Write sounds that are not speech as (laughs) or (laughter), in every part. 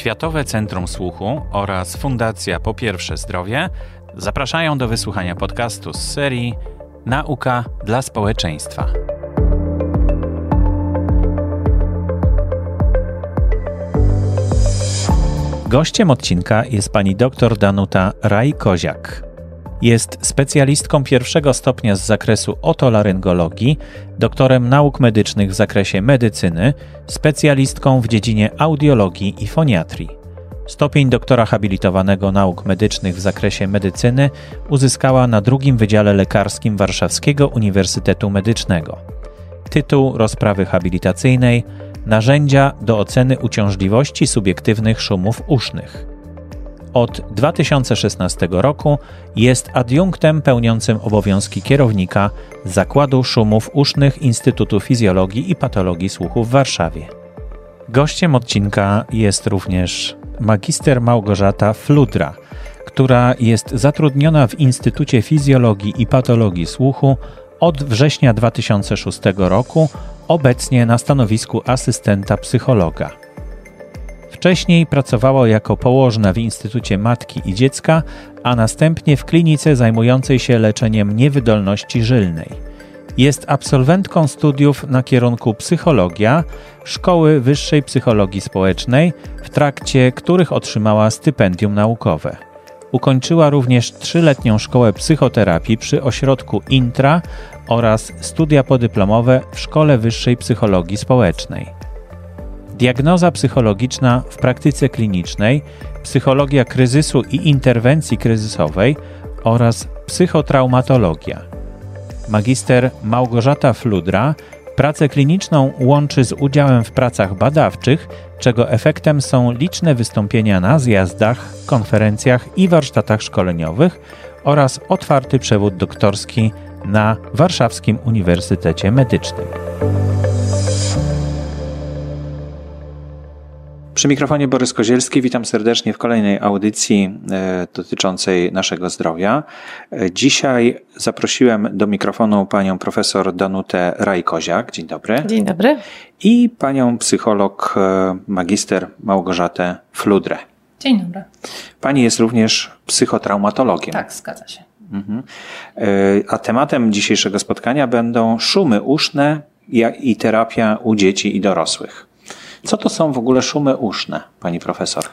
Światowe Centrum Słuchu oraz Fundacja Po Pierwsze Zdrowie zapraszają do wysłuchania podcastu z serii Nauka dla społeczeństwa. Gościem odcinka jest pani dr Danuta Raj-Koziak. Jest specjalistką pierwszego stopnia z zakresu otolaryngologii, doktorem nauk medycznych w zakresie medycyny, specjalistką w dziedzinie audiologii i foniatrii. Stopień doktora habilitowanego nauk medycznych w zakresie medycyny uzyskała na drugim Wydziale Lekarskim Warszawskiego Uniwersytetu Medycznego. Tytuł rozprawy habilitacyjnej Narzędzia do oceny uciążliwości subiektywnych szumów usznych. Od 2016 roku jest adiunktem pełniącym obowiązki kierownika Zakładu Szumów Usznych Instytutu Fizjologii i Patologii Słuchu w Warszawie. Gościem odcinka jest również magister Małgorzata Fludra, która jest zatrudniona w Instytucie Fizjologii i Patologii Słuchu od września 2006 roku, obecnie na stanowisku asystenta psychologa. Wcześniej pracowała jako położna w Instytucie Matki i Dziecka, a następnie w klinice zajmującej się leczeniem niewydolności żylnej. Jest absolwentką studiów na kierunku psychologia Szkoły Wyższej Psychologii Społecznej, w trakcie których otrzymała stypendium naukowe. Ukończyła również trzyletnią szkołę psychoterapii przy ośrodku Intra oraz studia podyplomowe w Szkole Wyższej Psychologii Społecznej. Diagnoza psychologiczna w praktyce klinicznej, psychologia kryzysu i interwencji kryzysowej oraz psychotraumatologia. Magister Małgorzata Fludra pracę kliniczną łączy z udziałem w pracach badawczych, czego efektem są liczne wystąpienia na zjazdach, konferencjach i warsztatach szkoleniowych oraz otwarty przewód doktorski na Warszawskim Uniwersytecie Medycznym. Przy mikrofonie Borys Kozielski, witam serdecznie w kolejnej audycji e, dotyczącej naszego zdrowia. E, dzisiaj zaprosiłem do mikrofonu panią profesor Danutę Rajkoziak. Dzień dobry. Dzień dobry. I panią psycholog, e, magister Małgorzatę Fludrę. Dzień dobry. Pani jest również psychotraumatologiem. Tak, zgadza się. Mhm. A tematem dzisiejszego spotkania będą szumy uszne i terapia u dzieci i dorosłych. Co to są w ogóle szumy uszne, pani profesor?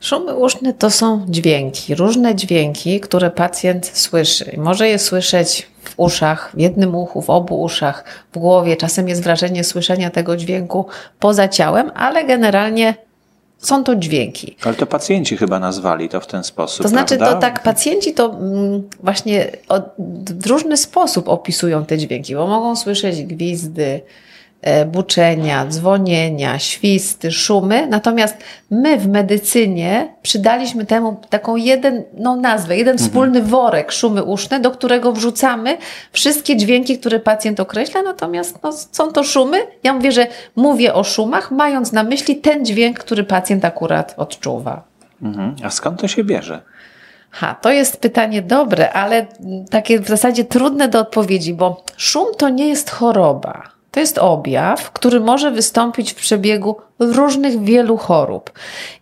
Szumy uszne to są dźwięki, różne dźwięki, które pacjent słyszy. Może je słyszeć w uszach, w jednym uchu, w obu uszach, w głowie. Czasem jest wrażenie słyszenia tego dźwięku poza ciałem, ale generalnie są to dźwięki. Ale to pacjenci chyba nazwali to w ten sposób. To znaczy, prawda? to tak, pacjenci to mm, właśnie w różny sposób opisują te dźwięki, bo mogą słyszeć gwizdy, buczenia, dzwonienia, świsty, szumy. Natomiast my w medycynie przydaliśmy temu taką jeden, no nazwę, jeden mhm. wspólny worek szumy uszne, do którego wrzucamy wszystkie dźwięki, które pacjent określa. Natomiast no, są to szumy. Ja mówię, że mówię o szumach, mając na myśli ten dźwięk, który pacjent akurat odczuwa. Mhm. A skąd to się bierze? Ha, to jest pytanie dobre, ale takie w zasadzie trudne do odpowiedzi, bo szum to nie jest choroba. To jest objaw, który może wystąpić w przebiegu różnych wielu chorób.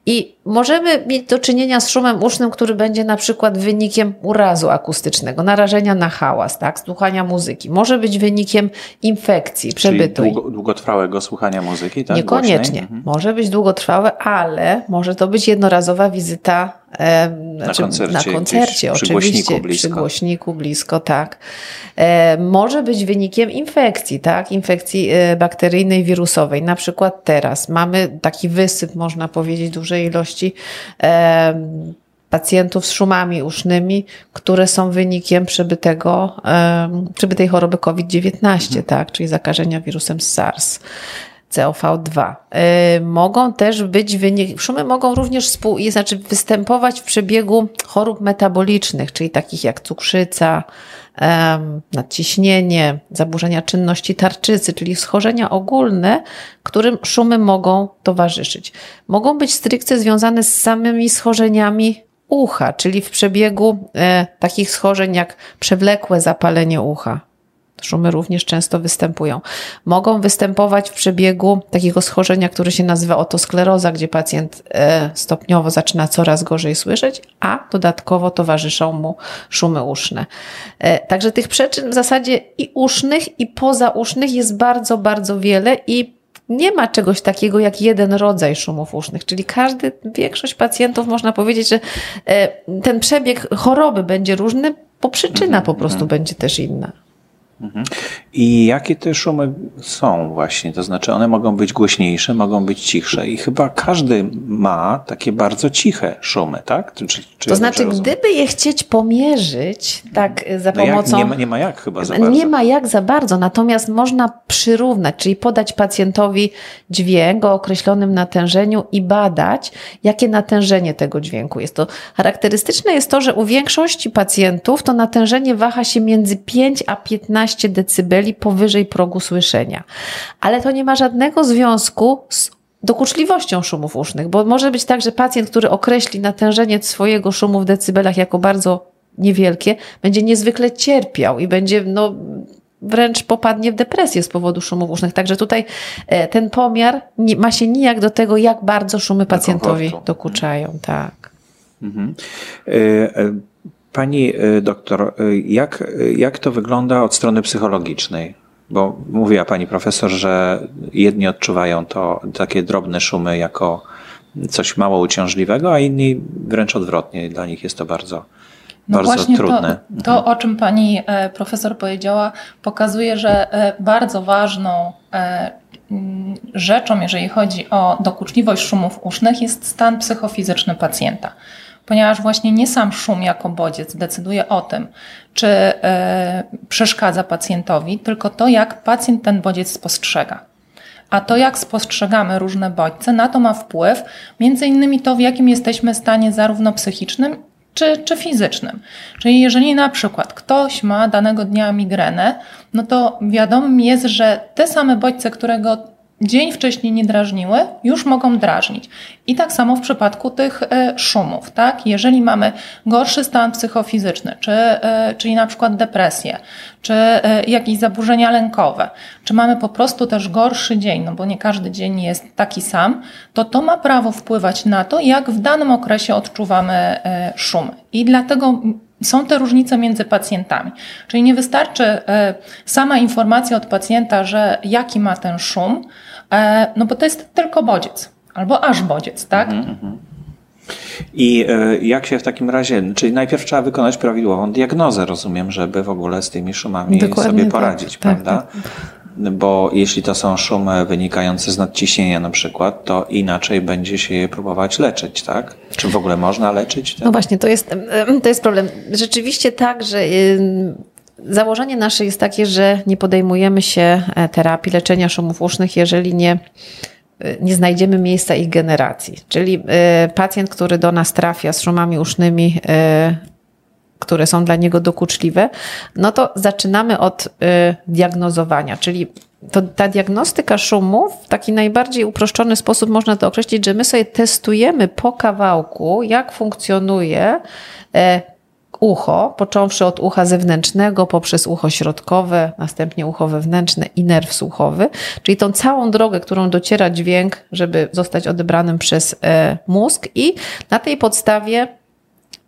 I możemy mieć do czynienia z szumem usznym, który będzie na przykład wynikiem urazu akustycznego, narażenia na hałas, tak, słuchania muzyki. Może być wynikiem infekcji, przebytu. Czyli długo, długotrwałego słuchania muzyki, tak? Niekoniecznie. Mhm. Może być długotrwałe, ale może to być jednorazowa wizyta na znaczy, koncercie, na koncercie przy oczywiście, głośniku blisko. przy głośniku blisko, tak. E, może być wynikiem infekcji, tak, infekcji e, bakteryjnej, wirusowej. Na przykład teraz mamy taki wysyp, można powiedzieć, dużej ilości e, pacjentów z szumami usznymi, które są wynikiem przebytego, e, przebytej choroby COVID-19, mhm. tak, czyli zakażenia wirusem SARS. COV2. E, mogą też być wynik, szumy mogą również współ, znaczy występować w przebiegu chorób metabolicznych, czyli takich jak cukrzyca, nadciśnienie, zaburzenia czynności tarczycy, czyli schorzenia ogólne, którym szumy mogą towarzyszyć. Mogą być stricte związane z samymi schorzeniami ucha, czyli w przebiegu e, takich schorzeń jak przewlekłe zapalenie ucha, Szumy również często występują. Mogą występować w przebiegu takiego schorzenia, które się nazywa otoskleroza, gdzie pacjent e, stopniowo zaczyna coraz gorzej słyszeć, a dodatkowo towarzyszą mu szumy uszne. E, także tych przyczyn w zasadzie i usznych, i pozausznych jest bardzo, bardzo wiele i nie ma czegoś takiego jak jeden rodzaj szumów usznych, czyli każdy, większość pacjentów można powiedzieć, że e, ten przebieg choroby będzie różny, bo przyczyna po prostu mhm. będzie też inna. Mhm. I jakie te szumy są właśnie? To znaczy, one mogą być głośniejsze, mogą być cichsze i chyba każdy ma takie bardzo ciche szumy, tak? Czy, czy to znaczy, gdyby je chcieć pomierzyć, tak za no pomocą. Jak, nie, ma, nie ma jak chyba za bardzo. Nie ma jak za bardzo, natomiast można przyrównać, czyli podać pacjentowi dźwięk o określonym natężeniu i badać, jakie natężenie tego dźwięku jest. To charakterystyczne jest to, że u większości pacjentów to natężenie waha się między 5 a 15 15 decybeli powyżej progu słyszenia. Ale to nie ma żadnego związku z dokuczliwością szumów usznych, bo może być tak, że pacjent, który określi natężenie swojego szumu w decybelach jako bardzo niewielkie, będzie niezwykle cierpiał i będzie no, wręcz popadnie w depresję z powodu szumów usznych. Także tutaj e, ten pomiar ma się nijak do tego, jak bardzo szumy pacjentowi dokuczają. Tak. Mhm. Y y Pani y, doktor, y, jak, jak to wygląda od strony psychologicznej? Bo mówiła pani profesor, że jedni odczuwają to takie drobne szumy jako coś mało uciążliwego, a inni wręcz odwrotnie. Dla nich jest to bardzo, no bardzo właśnie trudne. To, to, mhm. o czym pani e, profesor powiedziała, pokazuje, że e, bardzo ważną e, rzeczą, jeżeli chodzi o dokuczliwość szumów usznych, jest stan psychofizyczny pacjenta ponieważ właśnie nie sam szum jako bodziec decyduje o tym, czy e, przeszkadza pacjentowi, tylko to, jak pacjent ten bodziec spostrzega. A to, jak spostrzegamy różne bodźce, na to ma wpływ między innymi to, w jakim jesteśmy stanie zarówno psychicznym, czy, czy fizycznym. Czyli jeżeli na przykład ktoś ma danego dnia migrenę, no to wiadomo jest, że te same bodźce, które go dzień wcześniej nie drażniły, już mogą drażnić. I tak samo w przypadku tych e, szumów, tak? Jeżeli mamy gorszy stan psychofizyczny, czy, e, czyli na przykład depresję, czy e, jakieś zaburzenia lękowe, czy mamy po prostu też gorszy dzień, no bo nie każdy dzień jest taki sam, to to ma prawo wpływać na to, jak w danym okresie odczuwamy szumy. I dlatego są te różnice między pacjentami. Czyli nie wystarczy sama informacja od pacjenta, że jaki ma ten szum, no bo to jest tylko bodziec, albo aż bodziec, tak? Mhm, mhm. I e, jak się w takim razie, czyli najpierw trzeba wykonać prawidłową diagnozę, rozumiem, żeby w ogóle z tymi szumami Dokładnie sobie tak. poradzić, tak, prawda? Tak, tak. Bo jeśli to są szumy wynikające z nadciśnienia na przykład, to inaczej będzie się je próbować leczyć, tak? Czy w ogóle można leczyć? No właśnie, to jest, to jest problem. Rzeczywiście tak, że Założenie nasze jest takie, że nie podejmujemy się e, terapii leczenia szumów usznych, jeżeli nie, e, nie znajdziemy miejsca ich generacji. Czyli e, pacjent, który do nas trafia z szumami usznymi, które są dla niego dokuczliwe, no to zaczynamy od diagnozowania, czyli to ta diagnostyka szumów w taki najbardziej uproszczony sposób można to określić, że my sobie testujemy po kawałku, jak funkcjonuje ucho, począwszy od ucha zewnętrznego, poprzez ucho środkowe, następnie ucho wewnętrzne i nerw słuchowy, czyli tą całą drogę, którą dociera dźwięk, żeby zostać odebranym przez e, mózg i na tej podstawie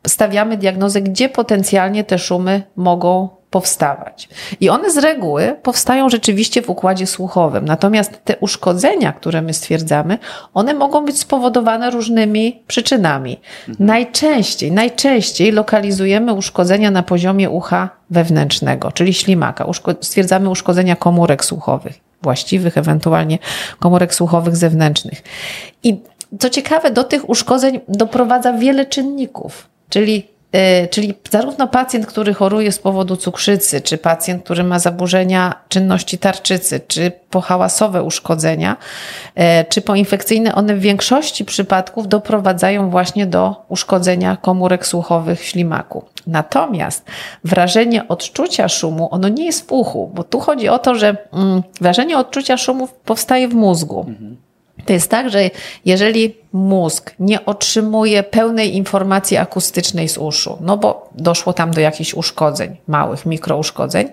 stawiamy diagnozę, gdzie potencjalnie te szumy mogą powstawać. I one z reguły powstają rzeczywiście w układzie słuchowym. Natomiast te uszkodzenia, które my stwierdzamy, one mogą być spowodowane różnymi przyczynami. Mhm. Najczęściej, najczęściej lokalizujemy uszkodzenia na poziomie ucha wewnętrznego, czyli ślimaka. Uszko stwierdzamy uszkodzenia komórek słuchowych, właściwych, ewentualnie komórek słuchowych zewnętrznych. I co ciekawe, do tych uszkodzeń doprowadza wiele czynników. Czyli czyli zarówno pacjent, który choruje z powodu cukrzycy, czy pacjent, który ma zaburzenia czynności tarczycy, czy pohałasowe uszkodzenia, y, czy poinfekcyjne, one w większości przypadków doprowadzają właśnie do uszkodzenia komórek słuchowych ślimaku. Natomiast wrażenie odczucia szumu, ono nie jest w uchu, bo tu chodzi o to, że mm, wrażenie odczucia szumu powstaje w mózgu. Mhm. To jest tak, że jeżeli mózg nie otrzymuje pełnej informacji akustycznej z uszu, no bo doszło tam do jakichś uszkodzeń, małych mikrouszkodzeń,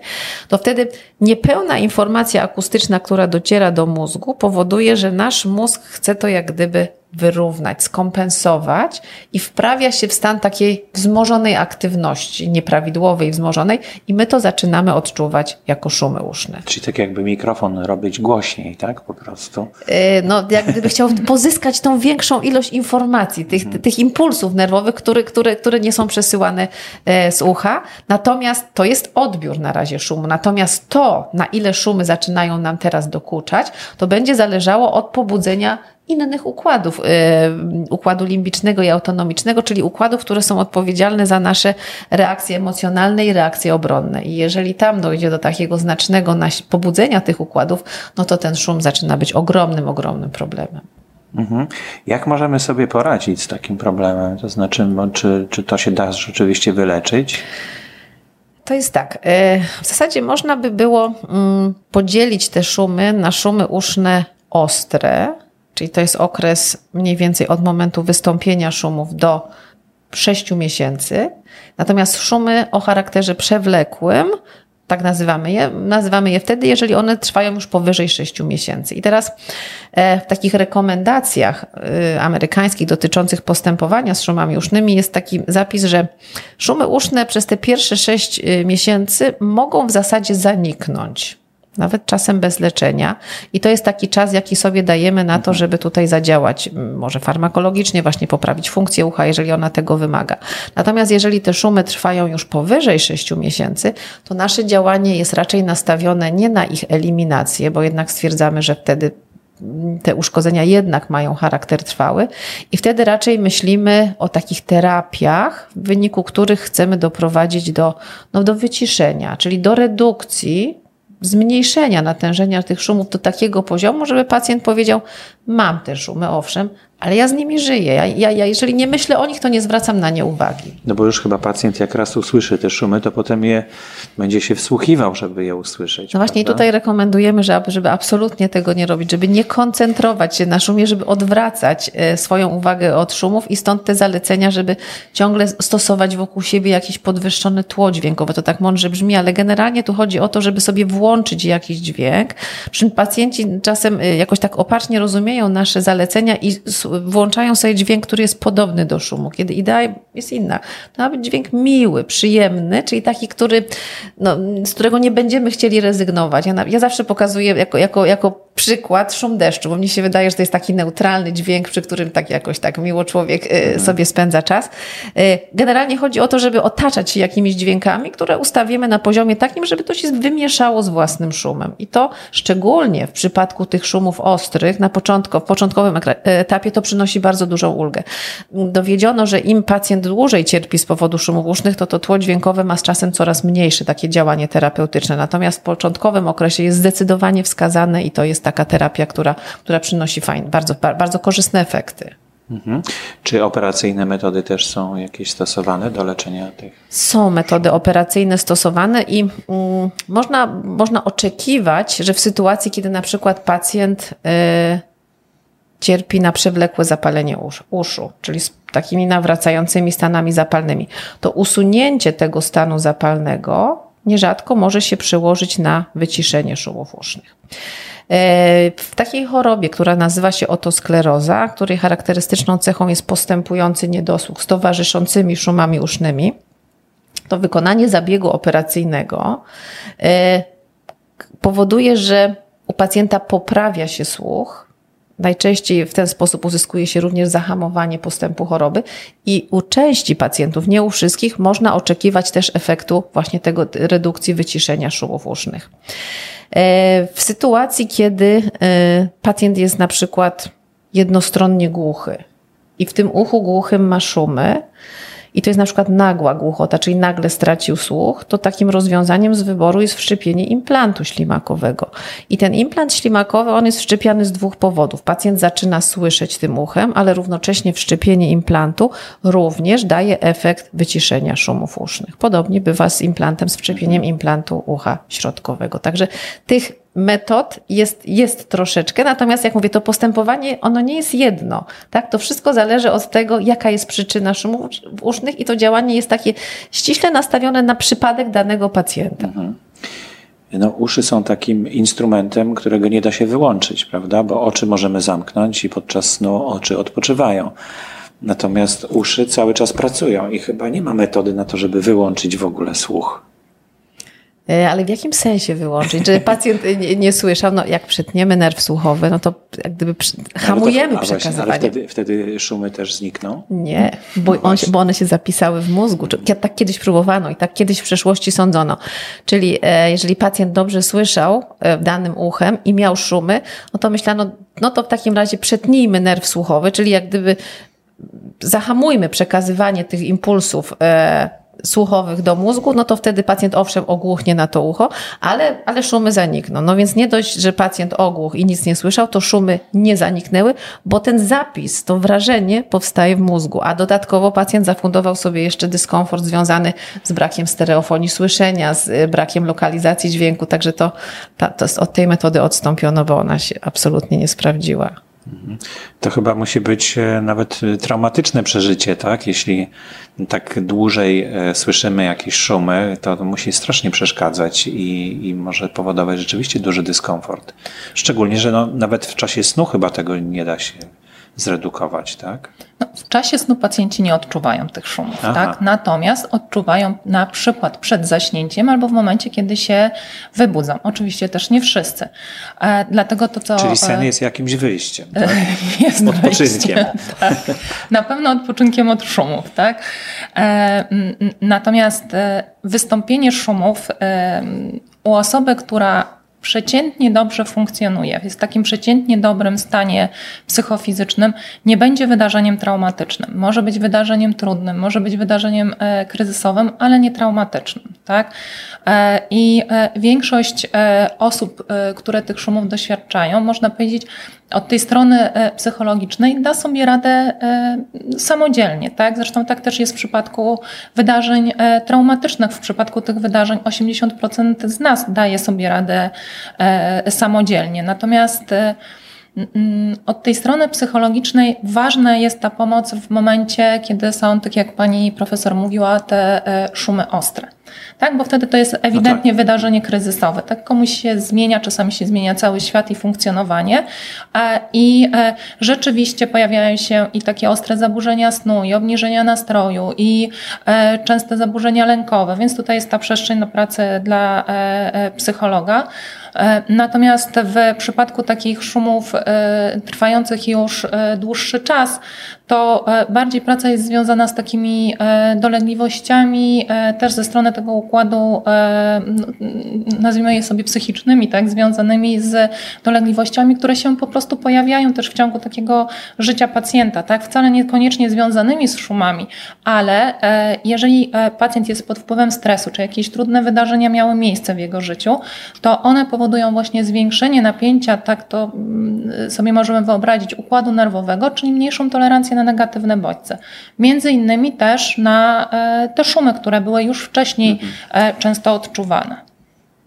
to wtedy niepełna informacja akustyczna, która dociera do mózgu, powoduje, że nasz mózg chce to jak gdyby wyrównać, skompensować i wprawia się w stan takiej wzmożonej aktywności, nieprawidłowej, wzmożonej i my to zaczynamy odczuwać jako szumy uszne. Czyli tak jakby mikrofon robić głośniej, tak? Po prostu. Yy, no, jak gdyby chciał (laughs) pozyskać tą większą ilość informacji, tych, hmm. tych impulsów nerwowych, które, które, które nie są przesyłane e, z ucha. Natomiast to jest odbiór na razie szumu. Natomiast to, na ile szumy zaczynają nam teraz dokuczać, to będzie zależało od pobudzenia innych układów, yy, układu limbicznego i autonomicznego, czyli układów, które są odpowiedzialne za nasze reakcje emocjonalne i reakcje obronne. I jeżeli tam dojdzie do takiego znacznego pobudzenia tych układów, no to ten szum zaczyna być ogromnym, ogromnym problemem. Mhm. Jak możemy sobie poradzić z takim problemem? To znaczy, czy, czy to się da rzeczywiście wyleczyć? To jest tak. Y, w zasadzie można by było mm, podzielić te szumy na szumy uszne ostre, czyli to jest okres mniej więcej od momentu wystąpienia szumów do 6 miesięcy. Natomiast szumy o charakterze przewlekłym, tak nazywamy je, nazywamy je wtedy, jeżeli one trwają już powyżej 6 miesięcy. I teraz e, w takich rekomendacjach e, amerykańskich dotyczących postępowania z szumami usznymi jest taki zapis, że szumy uszne przez te pierwsze 6 e, miesięcy mogą w zasadzie zaniknąć nawet czasem bez leczenia. I to jest taki czas, jaki sobie dajemy na to, mhm. żeby tutaj zadziałać, może farmakologicznie, właśnie poprawić funkcję ucha, jeżeli ona tego wymaga. Natomiast jeżeli te szumy trwają już powyżej 6 miesięcy, to nasze działanie jest raczej nastawione nie na ich eliminację, bo jednak stwierdzamy, że wtedy te uszkodzenia jednak mają charakter trwały i wtedy raczej myślimy o takich terapiach, w wyniku których chcemy doprowadzić do, no, do wyciszenia, czyli do redukcji zmniejszenia natężenia tych szumów do takiego poziomu, żeby pacjent powiedział: Mam te szumy, owszem, ale ja z nimi żyję. Ja, ja, ja, jeżeli nie myślę o nich, to nie zwracam na nie uwagi. No bo już chyba pacjent, jak raz usłyszy te szumy, to potem je będzie się wsłuchiwał, żeby je usłyszeć. No właśnie, tutaj rekomendujemy, żeby, żeby absolutnie tego nie robić, żeby nie koncentrować się na szumie, żeby odwracać e, swoją uwagę od szumów i stąd te zalecenia, żeby ciągle stosować wokół siebie jakieś podwyższone tło dźwiękowe. To tak mądrze brzmi, ale generalnie tu chodzi o to, żeby sobie włączyć jakiś dźwięk. Przy czym pacjenci czasem e, jakoś tak opacznie rozumieją nasze zalecenia i włączają sobie dźwięk, który jest podobny do szumu, kiedy idea jest inna. Ma być dźwięk miły, przyjemny, czyli taki, który, no, z którego nie będziemy chcieli rezygnować. Ja, ja zawsze pokazuję jako, jako, jako przykład szum deszczu, bo mnie się wydaje, że to jest taki neutralny dźwięk, przy którym tak jakoś tak miło człowiek y, mhm. sobie spędza czas. Y, generalnie chodzi o to, żeby otaczać się jakimiś dźwiękami, które ustawimy na poziomie takim, żeby to się wymieszało z własnym szumem. I to szczególnie w przypadku tych szumów ostrych, na początku, w początkowym etapie to przynosi bardzo dużą ulgę. Dowiedziono, że im pacjent dłużej cierpi z powodu szumów usznych, to to tło dźwiękowe ma z czasem coraz mniejsze takie działanie terapeutyczne. Natomiast w początkowym okresie jest zdecydowanie wskazane i to jest taka terapia, która, która przynosi fajne, bardzo, bardzo korzystne efekty. Mhm. Czy operacyjne metody też są jakieś stosowane do leczenia tych? Są metody operacyjne stosowane i mm, można, można oczekiwać, że w sytuacji, kiedy na przykład pacjent y, cierpi na przewlekłe zapalenie uszu, czyli z takimi nawracającymi stanami zapalnymi, to usunięcie tego stanu zapalnego nierzadko może się przełożyć na wyciszenie szumów usznych. E, w takiej chorobie, która nazywa się otoskleroza, której charakterystyczną cechą jest postępujący niedosług z towarzyszącymi szumami usznymi, to wykonanie zabiegu operacyjnego e, powoduje, że u pacjenta poprawia się słuch. Najczęściej w ten sposób uzyskuje się również zahamowanie postępu choroby i u części pacjentów, nie u wszystkich, można oczekiwać też efektu właśnie tego redukcji wyciszenia szumów usznych. E, w sytuacji, kiedy e, pacjent jest na przykład jednostronnie głuchy i w tym uchu głuchym ma szumy, i to jest na przykład nagła głuchota, czyli nagle stracił słuch, to takim rozwiązaniem z wyboru jest wszczepienie implantu ślimakowego. I ten implant ślimakowy, on jest wszczepiany z dwóch powodów. Pacjent zaczyna słyszeć tym uchem, ale równocześnie wszczepienie implantu również daje efekt wyciszenia szumów usznych. Podobnie bywa z implantem, z wszczepieniem implantu ucha środkowego. Także tych metod jest, jest troszeczkę, natomiast jak mówię, to postępowanie, ono nie jest jedno, tak? To wszystko zależy od tego, jaka jest przyczyna szumów usznych i to działanie jest takie ściśle nastawione na przypadek danego pacjenta. Mhm. No, uszy są takim instrumentem, którego nie da się wyłączyć, prawda? Bo oczy możemy zamknąć i podczas snu oczy odpoczywają. Natomiast uszy cały czas pracują i chyba nie ma metody na to, żeby wyłączyć w ogóle słuch. E, ale w jakim sensie wyłączyć? Że pacjent (laughs) nie, nie słyszał, no jak przytniemy nerw słuchowy, no to jak gdyby przy, hamujemy to, przekazywanie. Właśnie, ale wtedy, wtedy szumy też znikną? Nie, bo, no on bo one się zapisały w mózgu. Tak kiedyś próbowano i tak kiedyś w przeszłości sądzono. Czyli e, jeżeli pacjent dobrze słyszał e, danym uchem i miał szumy, no to myślano, no to w takim razie przetnijmy nerw słuchowy, czyli jak gdyby zahamujmy przekazywanie tych impulsów słuchowych do mózgu, no to wtedy pacjent owszem ogłuchnie na to ucho, ale, ale szumy zanikną. No więc nie dość, że pacjent ogłuch i nic nie słyszał, to szumy nie zaniknęły, bo ten zapis, to wrażenie powstaje w mózgu, a dodatkowo pacjent zafundował sobie jeszcze dyskomfort związany z brakiem stereofonii słyszenia, z y, brakiem lokalizacji dźwięku, także to, to, to od tej metody odstąpiono, bo ona się absolutnie nie sprawdziła. To chyba musi być e, nawet e, traumatyczne przeżycie, tak? Jeśli tak dłużej e, słyszymy jakieś szumy, to musi strasznie przeszkadzać i, i może powodować rzeczywiście duży dyskomfort. Szczególnie, że no, nawet w czasie snu chyba tego nie da się zredukować, tak? W czasie snu pacjenci nie odczuwają tych szumów, tak? Natomiast odczuwają na przykład przed zaśnięciem albo w momencie, kiedy się wybudzą. Oczywiście też nie wszyscy. E, dlatego to, co... Czyli sen e, jest jakimś wyjściem, (laughs) tak? Jest odpoczynkiem. Tak. Na pewno odpoczynkiem od szumów, tak? E, natomiast e, wystąpienie szumów e, u osoby, która przeciętnie dobrze funkcjonuje, jest w takim przeciętnie dobrym stanie psychofizycznym, nie będzie wydarzeniem traumatycznym. Może być wydarzeniem trudnym, może być wydarzeniem e, kryzysowym, ale nie traumatycznym. Tak? E, I e, większość osób, które tych szumów doświadczają, można powiedzieć, od tej strony psychologicznej da sobie radę samodzielnie. Tak? Zresztą tak też jest w przypadku wydarzeń traumatycznych. W przypadku tych wydarzeń 80% z nas daje sobie radę E, samodzielnie. Natomiast e, od tej strony psychologicznej ważna jest ta pomoc w momencie, kiedy są, tak jak pani profesor mówiła, te e, szumy ostre. Tak, bo wtedy to jest ewidentnie no tak. wydarzenie kryzysowe. Tak komuś się zmienia, czasami się zmienia cały świat i funkcjonowanie. I rzeczywiście pojawiają się i takie ostre zaburzenia snu, i obniżenia nastroju, i częste zaburzenia lękowe, więc tutaj jest ta przestrzeń na pracę dla psychologa. E, natomiast w przypadku takich szumów e, trwających już e, dłuższy czas, to bardziej praca jest związana z takimi dolegliwościami też ze strony tego układu, nazwijmy je sobie psychicznymi, tak, związanymi z dolegliwościami, które się po prostu pojawiają też w ciągu takiego życia pacjenta, tak, wcale niekoniecznie związanymi z szumami, ale jeżeli pacjent jest pod wpływem stresu, czy jakieś trudne wydarzenia miały miejsce w jego życiu, to one powodują powodują właśnie zwiększenie napięcia, tak to mm, sobie możemy wyobrazić, układu nerwowego, czyli mniejszą tolerancję na negatywne bodźce. Między innymi też na e, te szumy, które były już wcześniej mhm. E, często odczuwane.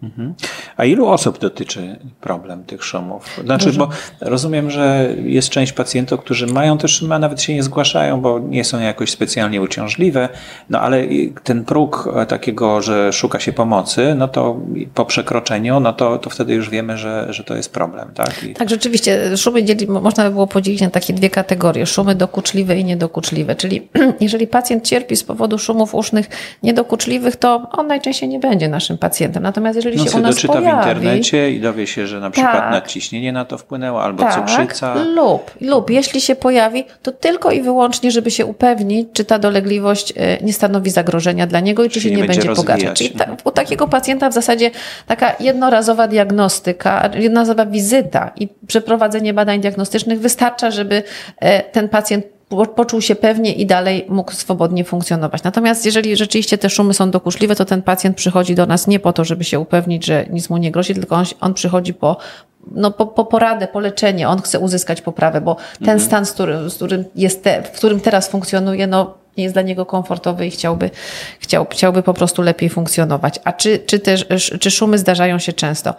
Mhm. A ilu osób dotyczy problem tych szumów? Znaczy, Dużo. bo rozumiem, że jest część pacjentów, którzy mają te szumy, a nawet się nie zgłaszają, bo nie są jakoś specjalnie uciążliwe, no ale ten próg takiego, że szuka się pomocy, no to po przekroczeniu, no to, to wtedy już wiemy, że, że to jest problem, tak? I... Tak, rzeczywiście. Szumy dzieli, można by było podzielić na takie dwie kategorie. Szumy dokuczliwe i niedokuczliwe. Czyli (clears throat) jeżeli pacjent cierpi z powodu szumów usznych niedokuczliwych, to on najczęściej nie będzie naszym pacjentem. Natomiast jeżeli jeżeli no, się u nas doczyta pojawi, w internecie i dowie się, że na przykład tak, nadciśnienie na to wpłynęło, albo tak, cukrzyca. Lub, lub jeśli się pojawi, to tylko i wyłącznie, żeby się upewnić, czy ta dolegliwość e, nie stanowi zagrożenia dla niego i czy się nie, nie będzie, będzie pogarszać. Czyli ta, mhm. u takiego pacjenta w zasadzie taka jednorazowa diagnostyka, jednorazowa wizyta i przeprowadzenie badań diagnostycznych wystarcza, żeby e, ten pacjent poczuł się pewnie i dalej mógł swobodnie funkcjonować. Natomiast jeżeli rzeczywiście te szumy są dokuczliwe, to ten pacjent przychodzi do nas nie po to, żeby się upewnić, że nic mu nie grozi, tylko on, on przychodzi po no, po, po poradę, po leczenie, on chce uzyskać poprawę, bo ten mhm. stan, z którym, z którym jest te, w którym teraz funkcjonuje, no nie jest dla niego komfortowy i chciałby, chciał, chciałby po prostu lepiej funkcjonować. A czy, czy też, czy szumy zdarzają się często?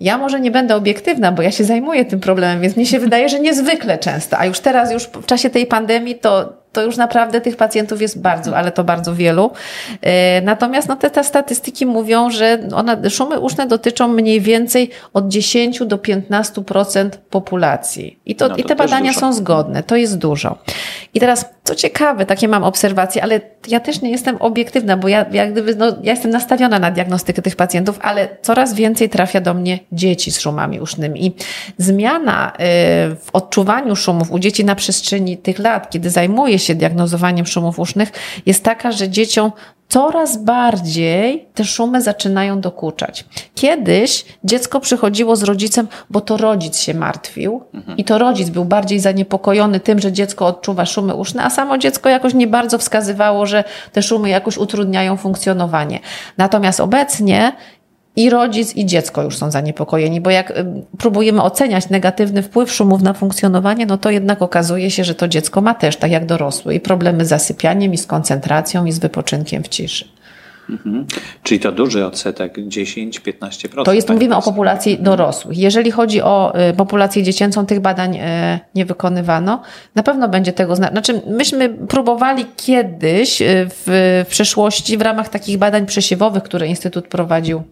Ja może nie będę obiektywna, bo ja się zajmuję tym problemem, więc mi się wydaje, że niezwykle często. A już teraz, już w czasie tej pandemii, to to już naprawdę tych pacjentów jest bardzo, ale to bardzo wielu. E, natomiast no, te, te statystyki mówią, że one, szumy uszne dotyczą mniej więcej od 10 do 15% populacji. I, to, no to i te badania dużo. są zgodne. To jest dużo. I teraz, co ciekawe, takie mam obserwacje, ale ja też nie jestem obiektywna, bo ja, jak gdyby, no, ja jestem nastawiona na diagnostykę tych pacjentów, ale coraz więcej trafia do mnie dzieci z szumami usznymi. I zmiana y, w odczuwaniu szumów u dzieci na przestrzeni tych lat, kiedy zajmuję się diagnozowaniem szumów usznych, jest taka, że dzieciom coraz bardziej te szumy zaczynają dokuczać. Kiedyś dziecko przychodziło z rodzicem, bo to rodzic się martwił i to rodzic był bardziej zaniepokojony tym, że dziecko odczuwa szumy uszne, a samo dziecko jakoś nie bardzo wskazywało, że te szumy jakoś utrudniają funkcjonowanie. Natomiast obecnie i rodzic, i dziecko już są zaniepokojeni, bo jak próbujemy oceniać negatywny wpływ szumów na funkcjonowanie, no to jednak okazuje się, że to dziecko ma też, tak jak dorosły, i problemy z zasypianiem, i z koncentracją, i z wypoczynkiem w ciszy. Mhm. Czyli to duży odsetek, 10-15%. To jest, mówimy o populacji mhm. dorosłych. Jeżeli chodzi o y, populację dziecięcą, tych badań y, nie wykonywano. Na pewno będzie tego, znaczy myśmy próbowali kiedyś y, w, w przeszłości w ramach takich badań przesiewowych, które Instytut prowadził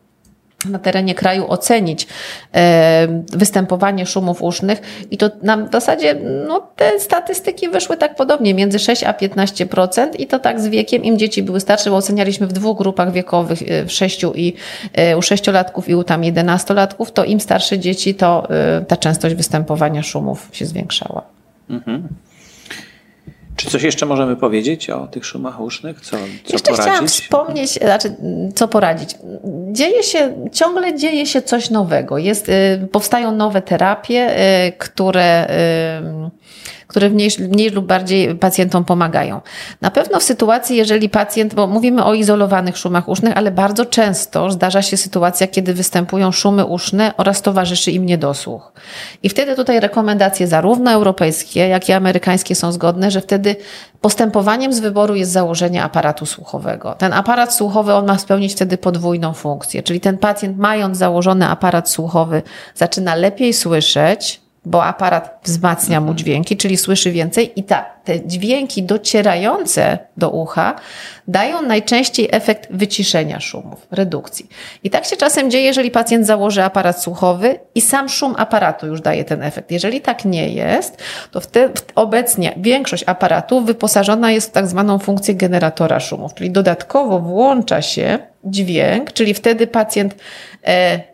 na terenie kraju ocenić e, występowanie szumów usznych i to nam w zasadzie no, te statystyki wyszły tak podobnie, między 6 a 15% i to tak z wiekiem, im dzieci były starsze, bo ocenialiśmy w dwóch grupach wiekowych, e, w sześciu i e, u sześciolatków i u tam jedenastolatków, to im starsze dzieci, to ta częstość występowania szumów się zwiększała. Mhm. Czy coś jeszcze możemy powiedzieć o tych szumach usznych? Co, co jeszcze poradzić? chciałam wspomnieć, znaczy, co poradzić. Dzieje się, ciągle dzieje się coś nowego. Jest, y, powstają nowe terapie, y, które które mniej, mniej lub bardziej pacjentom pomagają. Na pewno w sytuacji, jeżeli pacjent, bo mówimy o izolowanych szumach usznych, ale bardzo często zdarza się sytuacja, kiedy występują szumy uszne oraz towarzyszy im niedosłuch. I wtedy tutaj rekomendacje zarówno europejskie, jak i amerykańskie są zgodne, że wtedy postępowaniem z wyboru jest założenie aparatu słuchowego. Ten aparat słuchowy, on ma spełnić wtedy podwójną funkcję, czyli ten pacjent mając założony aparat słuchowy zaczyna lepiej słyszeć, bo aparat wzmacnia mu dźwięki, czyli słyszy więcej i ta, te dźwięki docierające do ucha dają najczęściej efekt wyciszenia szumów, redukcji. I tak się czasem dzieje, jeżeli pacjent założy aparat słuchowy i sam szum aparatu już daje ten efekt. Jeżeli tak nie jest, to wtedy, obecnie większość aparatów wyposażona jest w tak zwaną funkcję generatora szumów, czyli dodatkowo włącza się dźwięk, czyli wtedy pacjent e,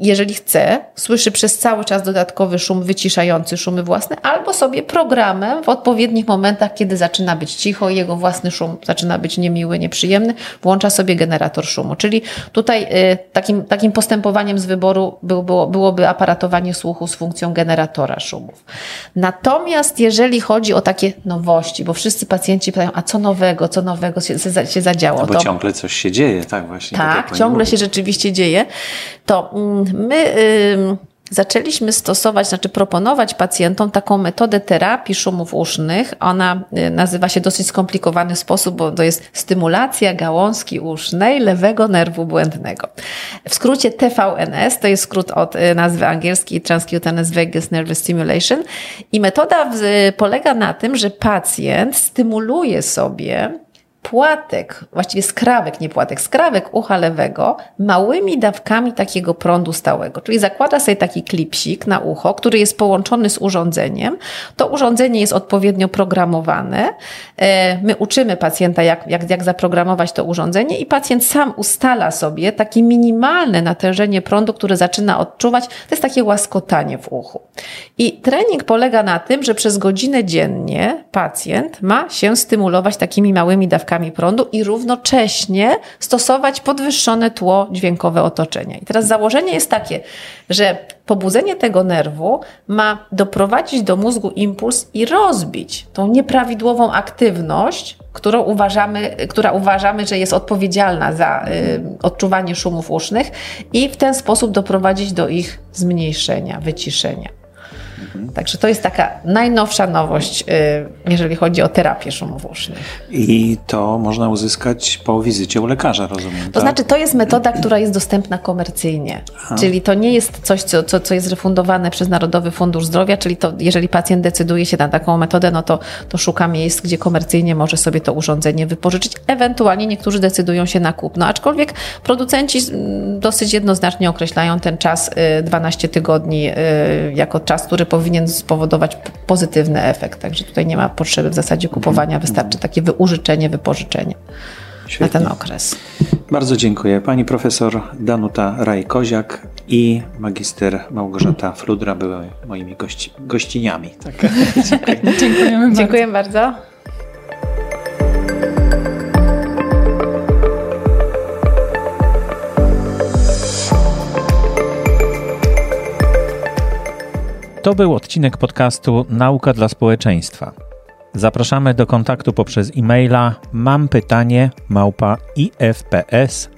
jeżeli chce, słyszy przez cały czas dodatkowy szum wyciszający szumy własne, albo sobie programem w odpowiednich momentach, kiedy zaczyna być cicho i jego własny szum zaczyna być niemiły, nieprzyjemny, włącza sobie generator szumu. Czyli tutaj y, takim, takim postępowaniem z wyboru był, było, byłoby aparatowanie słuchu z funkcją generatora szumów. Natomiast jeżeli chodzi o takie nowości, bo wszyscy pacjenci pytają, a co nowego, co nowego się, się zadziało? No bo to, ciągle coś się dzieje, tak właśnie. Tak, tak ciągle się rzeczywiście dzieje. To mm, my zaczęliśmy stosować, znaczy proponować pacjentom taką metodę terapii szumów usznych. Ona y, nazywa się dosyć skomplikowany sposób, bo to jest stymulacja gałązki usznej lewego nerwu błędnego. W skrócie TVNS, to jest skrót od y, nazwy angielskiej Transcutaneous Vagus Nerve Stimulation i metoda polega na tym, że pacjent stymuluje sobie płatek, właściwie skrawek, nie płatek, skrawek ucha lewego małymi dawkami takiego prądu stałego. Czyli zakłada sobie taki klipsik na ucho, który jest połączony z urządzeniem. To urządzenie jest odpowiednio programowane. E, my uczymy pacjenta, jak, jak, jak zaprogramować to urządzenie i pacjent sam ustala sobie takie minimalne natężenie prądu, które zaczyna odczuwać. To jest takie łaskotanie w uchu. I trening polega na tym, że przez godzinę dziennie pacjent ma się stymulować takimi małymi dawkami prądu i równocześnie stosować podwyższone tło dźwiękowe otoczenia. I teraz założenie jest takie, że pobudzenie tego nerwu ma doprowadzić do mózgu impuls i rozbić tą nieprawidłową aktywność, którą uważamy, która uważamy, że jest odpowiedzialna za y, odczuwanie szumów usznych i w ten sposób doprowadzić do ich zmniejszenia, wyciszenia. Mhm. Także to jest taka najnowsza nowość, y, jeżeli chodzi o terapię szumów usznych. I to można uzyskać po wizycie u lekarza, rozumiem. To tak? znaczy, to jest metoda, która jest dostępna komercyjnie. Aha. Czyli to nie jest coś, co, co, co jest refundowane przez Narodowy Fundusz Zdrowia, czyli to, jeżeli pacjent decyduje się na taką metodę, no to, to szuka miejsc, gdzie komercyjnie może sobie to urządzenie wypożyczyć. Ewentualnie niektórzy decydują się na kupno, aczkolwiek producenci mm, dosyć jednoznacznie określają ten czas 12 y, tygodni y, jako czas, który powinien spowodować pozytywny efekt. Także tutaj nie ma potrzeby w zasadzie kupowania, wystarczy takie wyużyczenie, wypożyczenie. Świetnie. na ten okres. Bardzo dziękuję. Pani profesor Danuta Raj-Koziak i magister Małgorzata Fludra były moimi gości, gościniami. Tak. (laughs) Dziękujemy bardzo. Dziękuję bardzo. To był odcinek podcastu Nauka dla społeczeństwa. Zapraszamy do kontaktu poprzez e-maila mam pytanie małpa ifps.org.pl.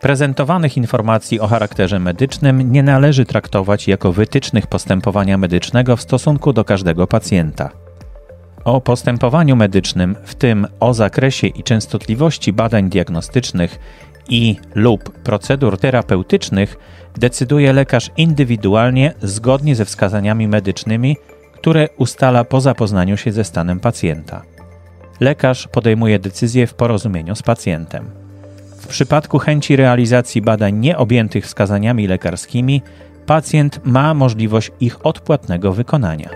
Prezentowanych informacji o charakterze medycznym nie należy traktować jako wytycznych postępowania medycznego w stosunku do każdego pacjenta. O postępowaniu medycznym, w tym o zakresie i częstotliwości badań diagnostycznych i lub procedur terapeutycznych decyduje lekarz indywidualnie zgodnie ze wskazaniami medycznymi, które ustala po zapoznaniu się ze stanem pacjenta. Lekarz podejmuje decyzję w porozumieniu z pacjentem. W przypadku chęci realizacji badań nieobjętych wskazaniami lekarskimi, pacjent ma możliwość ich odpłatnego wykonania.